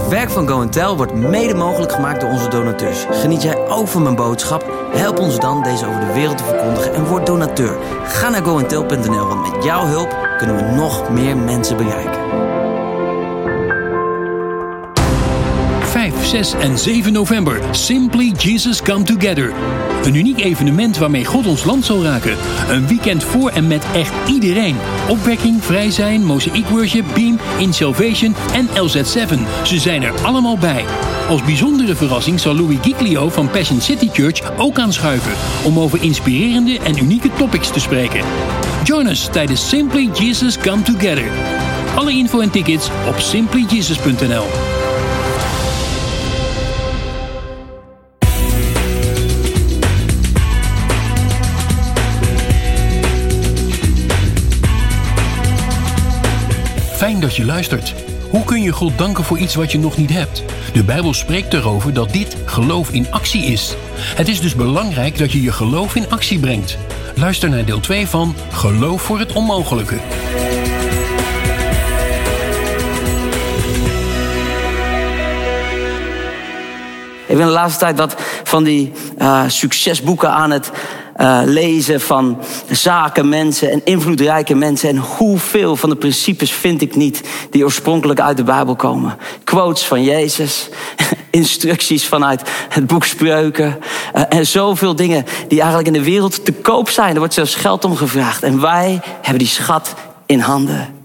Het werk van Go wordt mede mogelijk gemaakt door onze donateurs. Geniet jij ook van mijn boodschap? Help ons dan deze over de wereld te verkondigen en word donateur. Ga naar goentel.nl, want met jouw hulp kunnen we nog meer mensen bereiken. 6 en 7 november. Simply Jesus Come Together. Een uniek evenement waarmee God ons land zal raken. Een weekend voor en met echt iedereen. Opwekking, vrij zijn, Mosaic Worship, Beam, In Salvation en LZ7. Ze zijn er allemaal bij. Als bijzondere verrassing zal Louis Giglio van Passion City Church ook aanschuiven. Om over inspirerende en unieke topics te spreken. Join us tijdens Simply Jesus Come Together. Alle info en tickets op simplyjesus.nl. Dat je luistert. Hoe kun je God danken voor iets wat je nog niet hebt? De Bijbel spreekt erover dat dit geloof in actie is. Het is dus belangrijk dat je je geloof in actie brengt. Luister naar deel 2 van Geloof voor het Onmogelijke. Ik ben de laatste tijd wat van die uh, succesboeken aan het uh, lezen van zaken, mensen en invloedrijke mensen. En hoeveel van de principes vind ik niet die oorspronkelijk uit de Bijbel komen. Quotes van Jezus, instructies vanuit het boek Spreuken. Uh, en zoveel dingen die eigenlijk in de wereld te koop zijn. Er wordt zelfs geld om gevraagd. En wij hebben die schat in handen.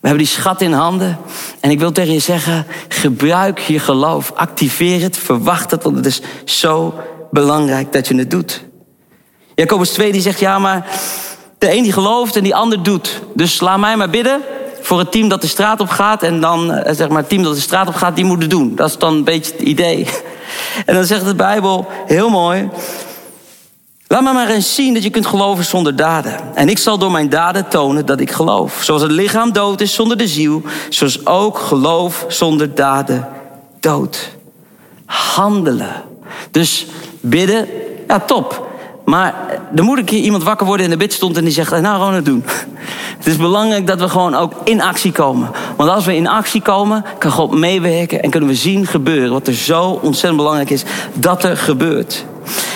We hebben die schat in handen. En ik wil tegen je zeggen, gebruik je geloof. Activeer het, verwacht het, want het is zo belangrijk dat je het doet. Jacobus 2 die zegt, ja maar de een die gelooft en die ander doet. Dus laat mij maar bidden voor het team dat de straat op gaat. En dan, eh, zeg maar, het team dat de straat op gaat, die moet het doen. Dat is dan een beetje het idee. En dan zegt de Bijbel, heel mooi... Laat me maar eens zien dat je kunt geloven zonder daden. En ik zal door mijn daden tonen dat ik geloof. Zoals het lichaam dood is zonder de ziel, zoals ook geloof zonder daden dood. Handelen. Dus bidden, ja top. Maar er moet een keer iemand wakker worden in de bid stond en die zegt, nou gewoon het doen. Het is belangrijk dat we gewoon ook in actie komen. Want als we in actie komen, kan God meewerken en kunnen we zien gebeuren wat er zo ontzettend belangrijk is dat er gebeurt.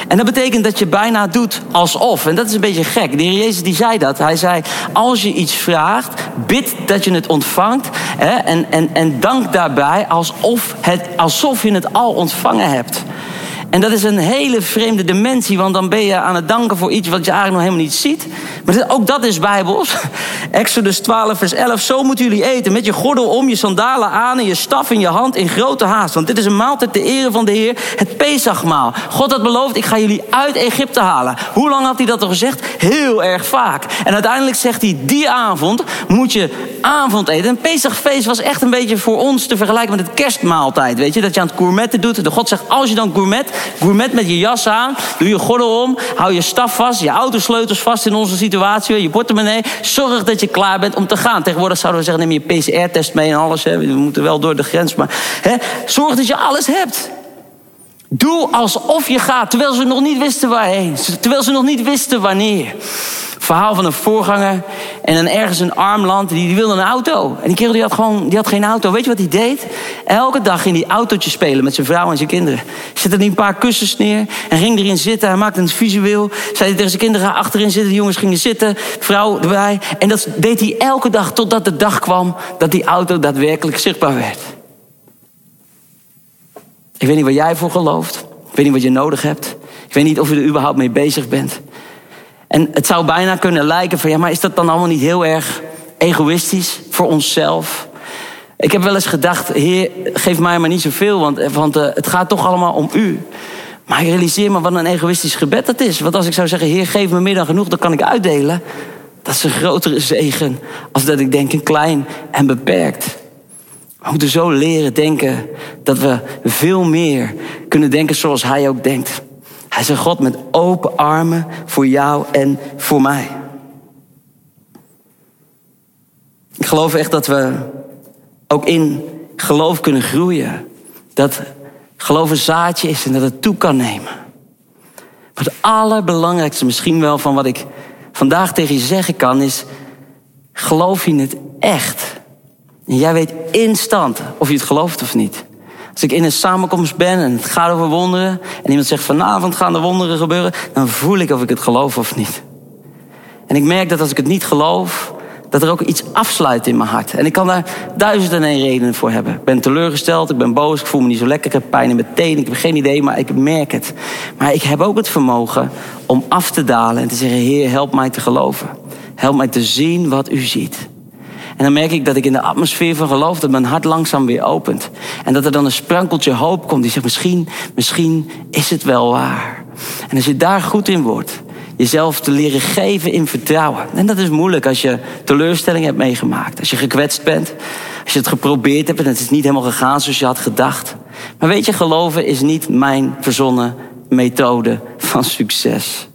En dat betekent dat je bijna doet alsof. En dat is een beetje gek. De heer Jezus die zei dat. Hij zei, als je iets vraagt, bid dat je het ontvangt. Hè, en, en, en dank daarbij alsof, het, alsof je het al ontvangen hebt. En dat is een hele vreemde dimensie, want dan ben je aan het danken voor iets wat je eigenlijk nog helemaal niet ziet. Maar ook dat is bijbels. Exodus 12, vers 11. Zo moeten jullie eten, met je gordel om, je sandalen aan en je staf in je hand in grote haast. Want dit is een maaltijd ter ere van de Heer, het Pesachmaal. God had beloofd, ik ga jullie uit Egypte halen. Hoe lang had hij dat al gezegd? Heel erg vaak. En uiteindelijk zegt hij, die avond moet je avond eten. En Pesachfeest was echt een beetje voor ons te vergelijken met het kerstmaaltijd. Weet je, dat je aan het gourmetten doet. De God zegt, als je dan gourmet, gourmet met je jas aan, doe je gordel om, hou je staf vast, je autosleutels vast in onze situatie, je portemonnee. Zorg dat je klaar bent om te gaan. Tegenwoordig zouden we zeggen, neem je PCR-test mee en alles. Hè. We moeten wel door de grens, maar hè. zorg dat je alles hebt. Doe alsof je gaat, terwijl ze nog niet wisten waarheen. Terwijl ze nog niet wisten wanneer. Verhaal van een voorganger en dan ergens een arm land, die, die wilde een auto. En die kerel die had gewoon die had geen auto. Weet je wat hij deed? Elke dag ging hij autootje spelen met zijn vrouw en zijn kinderen. Zette hij een paar kussens neer en ging erin zitten. Hij maakte een visueel. Zei tegen zijn kinderen, ga achterin zitten. De jongens gingen zitten, vrouw erbij. En dat deed hij elke dag totdat de dag kwam dat die auto daadwerkelijk zichtbaar werd. Ik weet niet wat jij voor gelooft. Ik weet niet wat je nodig hebt. Ik weet niet of je er überhaupt mee bezig bent. En het zou bijna kunnen lijken van ja, maar is dat dan allemaal niet heel erg egoïstisch voor onszelf? Ik heb wel eens gedacht, Heer, geef mij maar niet zoveel, want, want uh, het gaat toch allemaal om u. Maar ik realiseer me wat een egoïstisch gebed dat is. Want als ik zou zeggen, Heer, geef me meer dan genoeg, dan kan ik uitdelen. Dat is een grotere zegen als dat ik denk een klein en beperkt. We moeten zo leren denken dat we veel meer kunnen denken zoals Hij ook denkt. Hij is een God met open armen voor jou en voor mij. Ik geloof echt dat we ook in geloof kunnen groeien. Dat geloof een zaadje is en dat het toe kan nemen. Maar het allerbelangrijkste misschien wel van wat ik vandaag tegen je zeggen kan is... geloof je het echt? Jij weet instant of je het gelooft of niet. Als ik in een samenkomst ben en het gaat over wonderen. En iemand zegt vanavond gaan de wonderen gebeuren. Dan voel ik of ik het geloof of niet. En ik merk dat als ik het niet geloof, dat er ook iets afsluit in mijn hart. En ik kan daar duizend en redenen voor hebben. Ik ben teleurgesteld, ik ben boos, ik voel me niet zo lekker, ik heb pijn in mijn tenen, ik heb geen idee, maar ik merk het. Maar ik heb ook het vermogen om af te dalen en te zeggen: Heer, help mij te geloven. Help mij te zien wat u ziet. En dan merk ik dat ik in de atmosfeer van geloof dat mijn hart langzaam weer opent. En dat er dan een sprankeltje hoop komt die zegt: misschien, misschien is het wel waar. En als je daar goed in wordt, jezelf te leren geven in vertrouwen. En dat is moeilijk als je teleurstelling hebt meegemaakt. Als je gekwetst bent. Als je het geprobeerd hebt en het is niet helemaal gegaan zoals je had gedacht. Maar weet je, geloven is niet mijn verzonnen methode van succes.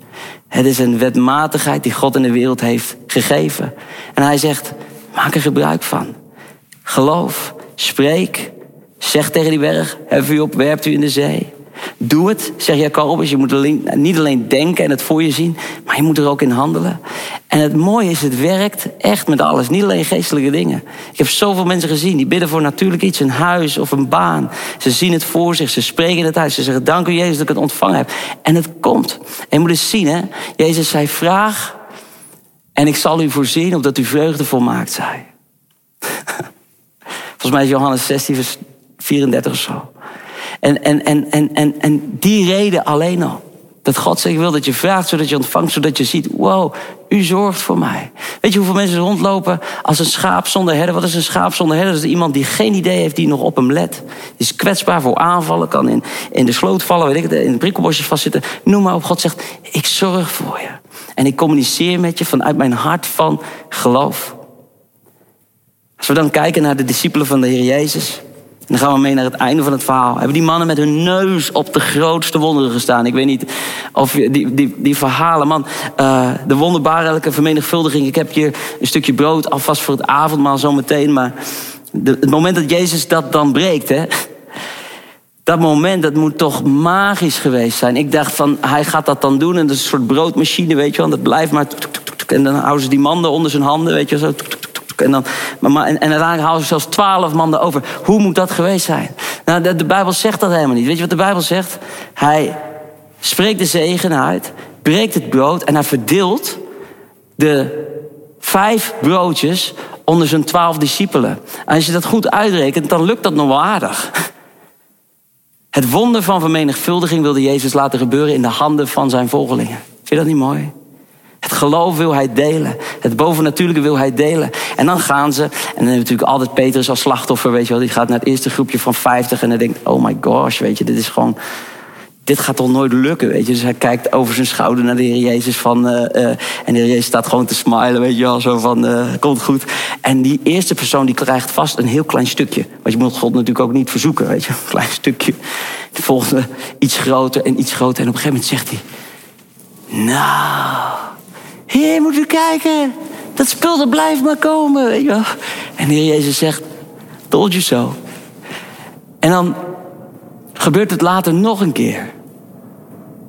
Het is een wetmatigheid die God in de wereld heeft gegeven. En hij zegt, maak er gebruik van. Geloof, spreek, zeg tegen die berg, hef u op, werpt u in de zee. Doe het, zegt Jacobus. Je moet niet alleen denken en het voor je zien, maar je moet er ook in handelen. En het mooie is, het werkt echt met alles. Niet alleen geestelijke dingen. Ik heb zoveel mensen gezien die bidden voor natuurlijk iets, een huis of een baan. Ze zien het voor zich, ze spreken het uit. Ze zeggen, dank u Jezus dat ik het ontvangen heb. En het komt. En je moet eens zien, hè. Jezus zei, vraag en ik zal u voorzien opdat u vreugde volmaakt zij. Volgens mij is Johannes 16, vers 34 of zo. En, en, en, en, en, en die reden alleen al. Dat God zegt, ik wil dat je vraagt, zodat je ontvangt, zodat je ziet, wow, u zorgt voor mij. Weet je hoeveel mensen rondlopen als een schaap zonder herder? Wat is een schaap zonder herder? Dat is iemand die geen idee heeft, die nog op hem let. Die is kwetsbaar voor aanvallen, kan in, in de sloot vallen, weet ik het, in de prikkelbosjes vastzitten. Noem maar op, God zegt, ik zorg voor je. En ik communiceer met je vanuit mijn hart van geloof. Als we dan kijken naar de discipelen van de Heer Jezus dan gaan we mee naar het einde van het verhaal. Hebben die mannen met hun neus op de grootste wonderen gestaan? Ik weet niet of die, die, die verhalen, man. Uh, de wonderbaarlijke vermenigvuldiging. Ik heb hier een stukje brood alvast voor het avondmaal zometeen. Maar het moment dat Jezus dat dan breekt, hè. Dat moment, dat moet toch magisch geweest zijn. Ik dacht van, hij gaat dat dan doen. En dat is een soort broodmachine, weet je wel. Dat blijft maar... En dan houden ze die manden onder zijn handen, weet je wel. Zo en, dan, maar, en, en uiteindelijk halen ze zelfs twaalf mannen over. Hoe moet dat geweest zijn? Nou, de, de Bijbel zegt dat helemaal niet. Weet je wat de Bijbel zegt? Hij spreekt de zegen uit, breekt het brood en hij verdeelt de vijf broodjes onder zijn twaalf discipelen. En als je dat goed uitrekent, dan lukt dat nog wel aardig. Het wonder van vermenigvuldiging wilde Jezus laten gebeuren in de handen van zijn volgelingen. Vind je dat niet mooi? Het geloof wil hij delen. Het bovennatuurlijke wil hij delen. En dan gaan ze. En dan heb natuurlijk altijd Petrus als slachtoffer, weet je wel. Die gaat naar het eerste groepje van 50 en hij denkt: oh my gosh, weet je, dit is gewoon. Dit gaat toch nooit lukken, weet je. Dus hij kijkt over zijn schouder naar de Heer Jezus van... Uh, uh, en de Heer Jezus staat gewoon te smilen, weet je wel. Zo van, uh, komt goed. En die eerste persoon die krijgt vast een heel klein stukje. Want je moet God natuurlijk ook niet verzoeken, weet je. Een klein stukje. De volgende iets groter en iets groter. En op een gegeven moment zegt hij... Nou... Heer, moet u kijken. Dat spul dat blijft maar komen. Weet je. En de Heer Jezus zegt, told you so. En dan gebeurt het later nog een keer.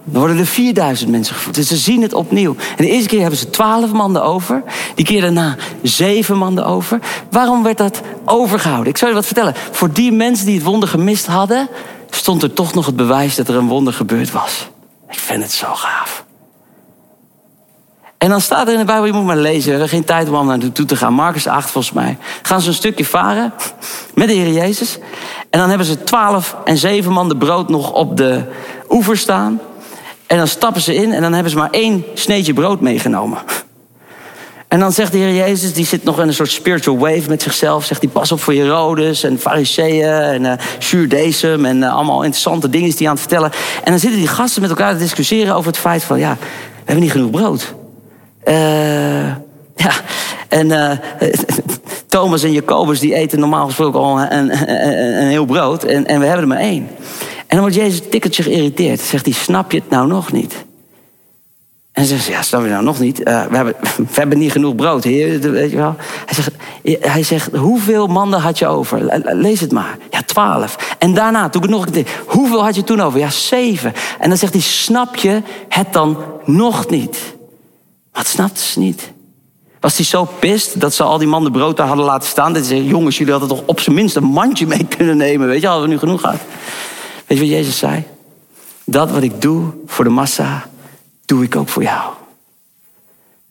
Dan worden er 4000 mensen gevoed. Dus ze zien het opnieuw. En de eerste keer hebben ze 12 mannen over. Die keer daarna 7 mannen over. Waarom werd dat overgehouden? Ik zou je wat vertellen. Voor die mensen die het wonder gemist hadden, stond er toch nog het bewijs dat er een wonder gebeurd was. Ik vind het zo gaaf. En dan staat er in de Bijbel, je moet maar lezen. We hebben geen tijd om naar naartoe te gaan. Marcus 8 volgens mij. Gaan ze een stukje varen met de Heer Jezus. En dan hebben ze twaalf en zeven man de brood nog op de oever staan. En dan stappen ze in en dan hebben ze maar één sneetje brood meegenomen. En dan zegt de Heer Jezus, die zit nog in een soort spiritual wave met zichzelf. Zegt hij, pas op voor Herodes en fariseeën en uh, en uh, allemaal interessante dingen die hij aan het vertellen. En dan zitten die gasten met elkaar te discussiëren over het feit van, ja, we hebben niet genoeg brood. Uh, ja, en uh, Thomas en Jacobus die eten normaal gesproken al een, een, heel brood. En, en we hebben er maar één. En dan wordt Jezus tikkeltje geïrriteerd. Zegt hij, snap je het nou nog niet? En ze zegt, ja, snap je nou nog niet? Uh, we, hebben, we hebben niet genoeg brood, heer. Weet je wel? Hij, zegt, hij zegt, hoeveel mannen had je over? Lees het maar. Ja, twaalf. En daarna, toen ik nog een keer, hoeveel had je toen over? Ja, zeven. En dan zegt hij, snap je het dan nog niet? Wat snapt ze niet? Was hij zo pist dat ze al die mannen brood daar hadden laten staan? Dat ze zeggen, jongens, jullie hadden toch op zijn minst een mandje mee kunnen nemen. Weet je, hadden we nu genoeg gehad. Weet je wat Jezus zei? Dat wat ik doe voor de massa, doe ik ook voor jou.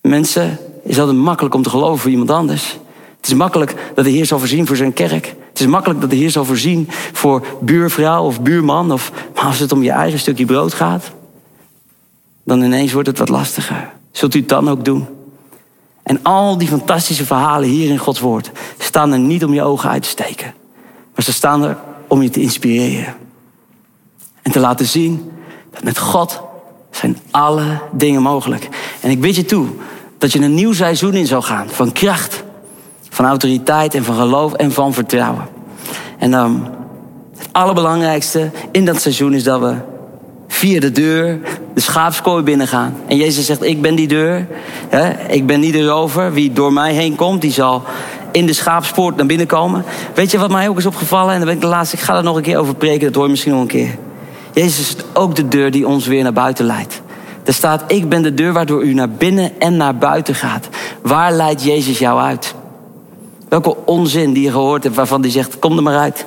Mensen, is altijd makkelijk om te geloven voor iemand anders. Het is makkelijk dat de Heer zal voorzien voor zijn kerk. Het is makkelijk dat de Heer zal voorzien voor buurvrouw of buurman. Of, maar als het om je eigen stukje brood gaat, dan ineens wordt het wat lastiger. Zult u het dan ook doen? En al die fantastische verhalen hier in Gods woord staan er niet om je ogen uit te steken. Maar ze staan er om je te inspireren. En te laten zien dat met God zijn alle dingen mogelijk. En ik bid je toe dat je een nieuw seizoen in zal gaan. Van kracht, van autoriteit en van geloof en van vertrouwen. En dan het allerbelangrijkste in dat seizoen is dat we via de deur de schaapskooi binnengaan. En Jezus zegt, ik ben die deur. Ik ben niet de rover. Wie door mij heen komt, die zal in de schaapspoort naar binnen komen. Weet je wat mij ook is opgevallen? En dan ben ik de laatste, ik ga er nog een keer over preken. Dat hoor je misschien nog een keer. Jezus is ook de deur die ons weer naar buiten leidt. Er staat, ik ben de deur waardoor u naar binnen en naar buiten gaat. Waar leidt Jezus jou uit? Welke onzin die je gehoord hebt waarvan die zegt, kom er maar uit.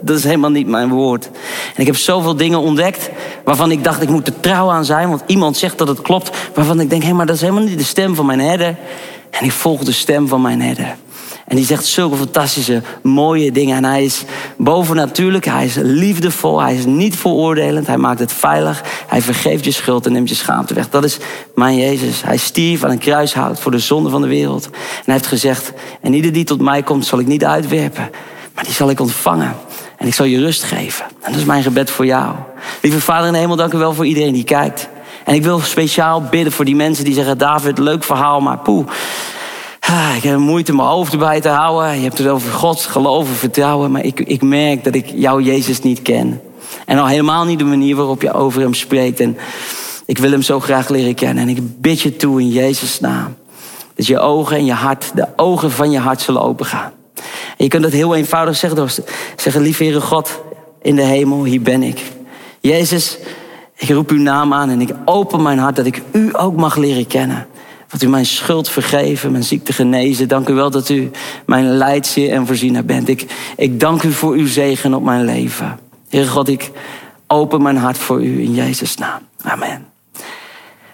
Dat is helemaal niet mijn woord. En ik heb zoveel dingen ontdekt waarvan ik dacht ik moet er trouw aan zijn. Want iemand zegt dat het klopt. Waarvan ik denk, hé, maar dat is helemaal niet de stem van mijn herder. En ik volg de stem van mijn herder. En die zegt zulke fantastische, mooie dingen. En hij is bovennatuurlijk, hij is liefdevol, hij is niet veroordelend. Hij maakt het veilig, hij vergeeft je schuld en neemt je schaamte weg. Dat is mijn Jezus. Hij stierf aan een kruishout voor de zonde van de wereld. En hij heeft gezegd, en ieder die tot mij komt, zal ik niet uitwerpen. Maar die zal ik ontvangen. En ik zal je rust geven. En dat is mijn gebed voor jou. Lieve Vader in de hemel, dank u wel voor iedereen die kijkt. En ik wil speciaal bidden voor die mensen die zeggen: David, leuk verhaal, maar poeh. Ah, ik heb moeite mijn hoofd erbij te houden. Je hebt het over God, geloven, vertrouwen. Maar ik, ik merk dat ik jou, Jezus, niet ken. En al helemaal niet de manier waarop je over hem spreekt. En ik wil hem zo graag leren kennen. En ik bid je toe in Jezus' naam. Dat je ogen en je hart, de ogen van je hart zullen opengaan. Je kunt dat heel eenvoudig zeggen door zeggen, lieve Heere God in de hemel, hier ben ik. Jezus, ik roep uw naam aan en ik open mijn hart dat ik u ook mag leren kennen. Dat u mijn schuld vergeven, mijn ziekte genezen. Dank u wel dat u mijn leidseer en voorziener bent. Ik, ik dank u voor uw zegen op mijn leven. Heer God, ik open mijn hart voor u in Jezus' naam. Amen.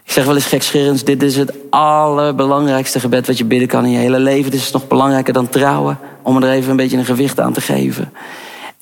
Ik zeg wel eens gekscherends, dit is het allerbelangrijkste gebed wat je bidden kan in je hele leven. Dit is nog belangrijker dan trouwen, om er even een beetje een gewicht aan te geven.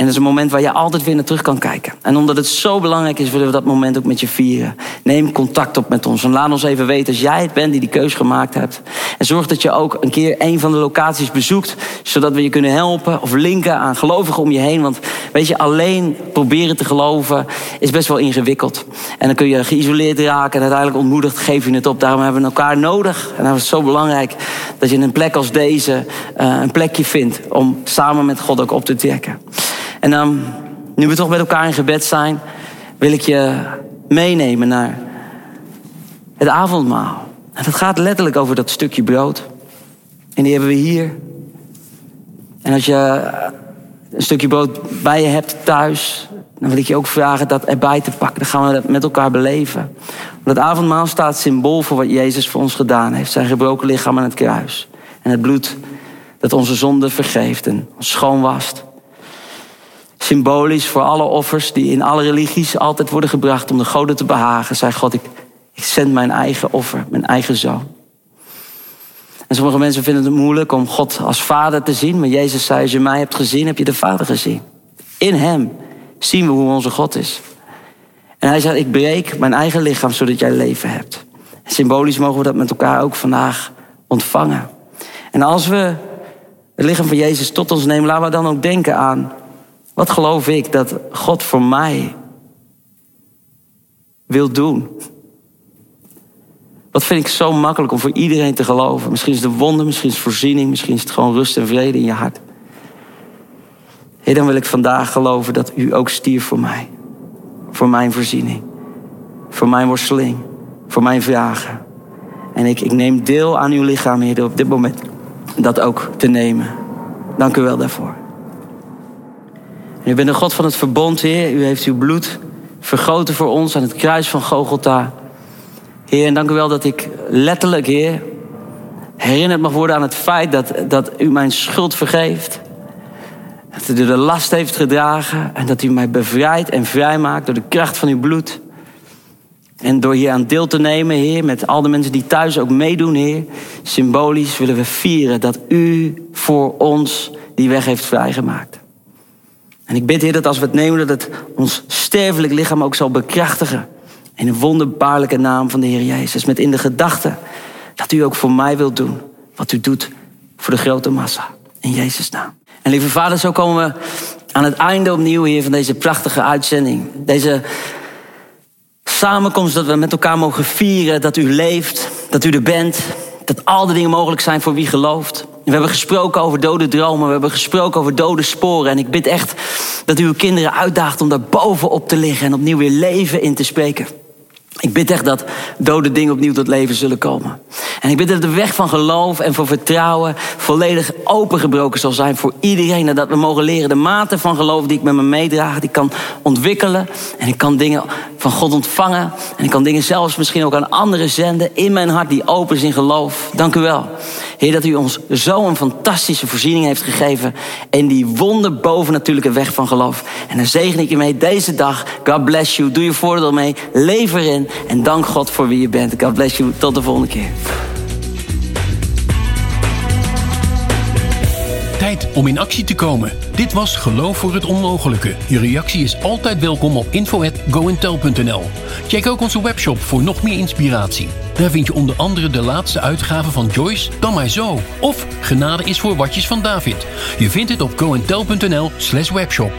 En dat is een moment waar je altijd weer naar terug kan kijken. En omdat het zo belangrijk is, willen we dat moment ook met je vieren. Neem contact op met ons en laat ons even weten als jij het bent die die keus gemaakt hebt. En zorg dat je ook een keer een van de locaties bezoekt, zodat we je kunnen helpen of linken aan gelovigen om je heen. Want weet je, alleen proberen te geloven is best wel ingewikkeld. En dan kun je geïsoleerd raken en uiteindelijk ontmoedigd geef je het op. Daarom hebben we elkaar nodig. En daarom is het zo belangrijk dat je een plek als deze uh, een plekje vindt om samen met God ook op te trekken. En dan, nu we toch met elkaar in gebed zijn, wil ik je meenemen naar het avondmaal. En dat gaat letterlijk over dat stukje brood. En die hebben we hier. En als je een stukje brood bij je hebt thuis, dan wil ik je ook vragen dat erbij te pakken. Dan gaan we dat met elkaar beleven. Want het avondmaal staat symbool voor wat Jezus voor ons gedaan heeft. Zijn gebroken lichaam aan het kruis. En het bloed dat onze zonde vergeeft en ons schoonwast symbolisch voor alle offers die in alle religies altijd worden gebracht om de goden te behagen. Zei God, ik, ik zend mijn eigen offer, mijn eigen zoon. En sommige mensen vinden het moeilijk om God als vader te zien. Maar Jezus zei, als je mij hebt gezien, heb je de vader gezien. In hem zien we hoe onze God is. En hij zei, ik breek mijn eigen lichaam zodat jij leven hebt. Symbolisch mogen we dat met elkaar ook vandaag ontvangen. En als we het lichaam van Jezus tot ons nemen, laten we dan ook denken aan wat geloof ik dat God voor mij wil doen? Wat vind ik zo makkelijk om voor iedereen te geloven? Misschien is het wonder, misschien is het voorziening, misschien is het gewoon rust en vrede in je hart. Dan wil ik vandaag geloven dat u ook stierf voor mij. Voor mijn voorziening. Voor mijn worsteling. Voor mijn vragen. En ik, ik neem deel aan uw lichaam, Heer, op dit moment dat ook te nemen. Dank u wel daarvoor. U bent de God van het verbond, Heer. U heeft uw bloed vergoten voor ons aan het kruis van Gogolta. Heer, en dank u wel dat ik letterlijk, Heer, herinnerd mag worden aan het feit dat, dat u mijn schuld vergeeft. Dat u de last heeft gedragen en dat u mij bevrijdt en vrijmaakt door de kracht van uw bloed. En door hier aan deel te nemen, Heer, met al de mensen die thuis ook meedoen, Heer. Symbolisch willen we vieren dat u voor ons die weg heeft vrijgemaakt. En ik bid, Heer, dat als we het nemen, dat het ons sterfelijk lichaam ook zal bekrachtigen. In de wonderbaarlijke naam van de Heer Jezus. Met in de gedachte dat u ook voor mij wilt doen wat u doet voor de grote massa. In Jezus' naam. En lieve vader, zo komen we aan het einde opnieuw hier van deze prachtige uitzending. Deze samenkomst dat we met elkaar mogen vieren dat u leeft, dat u er bent, dat al die dingen mogelijk zijn voor wie gelooft. We hebben gesproken over dode dromen, we hebben gesproken over dode sporen. En ik bid echt dat u uw kinderen uitdaagt om daar bovenop te liggen en opnieuw weer leven in te spreken. Ik bid echt dat dode dingen opnieuw tot leven zullen komen. En ik bid dat de weg van geloof en van vertrouwen volledig opengebroken zal zijn voor iedereen. En dat we mogen leren de mate van geloof die ik met me meedraag, die kan ontwikkelen. En ik kan dingen van God ontvangen. En ik kan dingen zelfs misschien ook aan anderen zenden in mijn hart die open is in geloof. Dank u wel. Heer, dat u ons zo'n fantastische voorziening heeft gegeven. En die wonder boven natuurlijke weg van geloof. En daar zegen ik je mee deze dag. God bless you. Doe je voordeel mee. Leef erin. En dank God voor wie je bent. God bless you. Tot de volgende keer. Om in actie te komen. Dit was Geloof voor het Onmogelijke. Je reactie is altijd welkom op info.goentel.nl. Check ook onze webshop voor nog meer inspiratie. Daar vind je onder andere de laatste uitgave van Joyce, Dan Maar Zo. Of Genade is voor watjes van David. Je vindt het op goentel.nl slash webshop.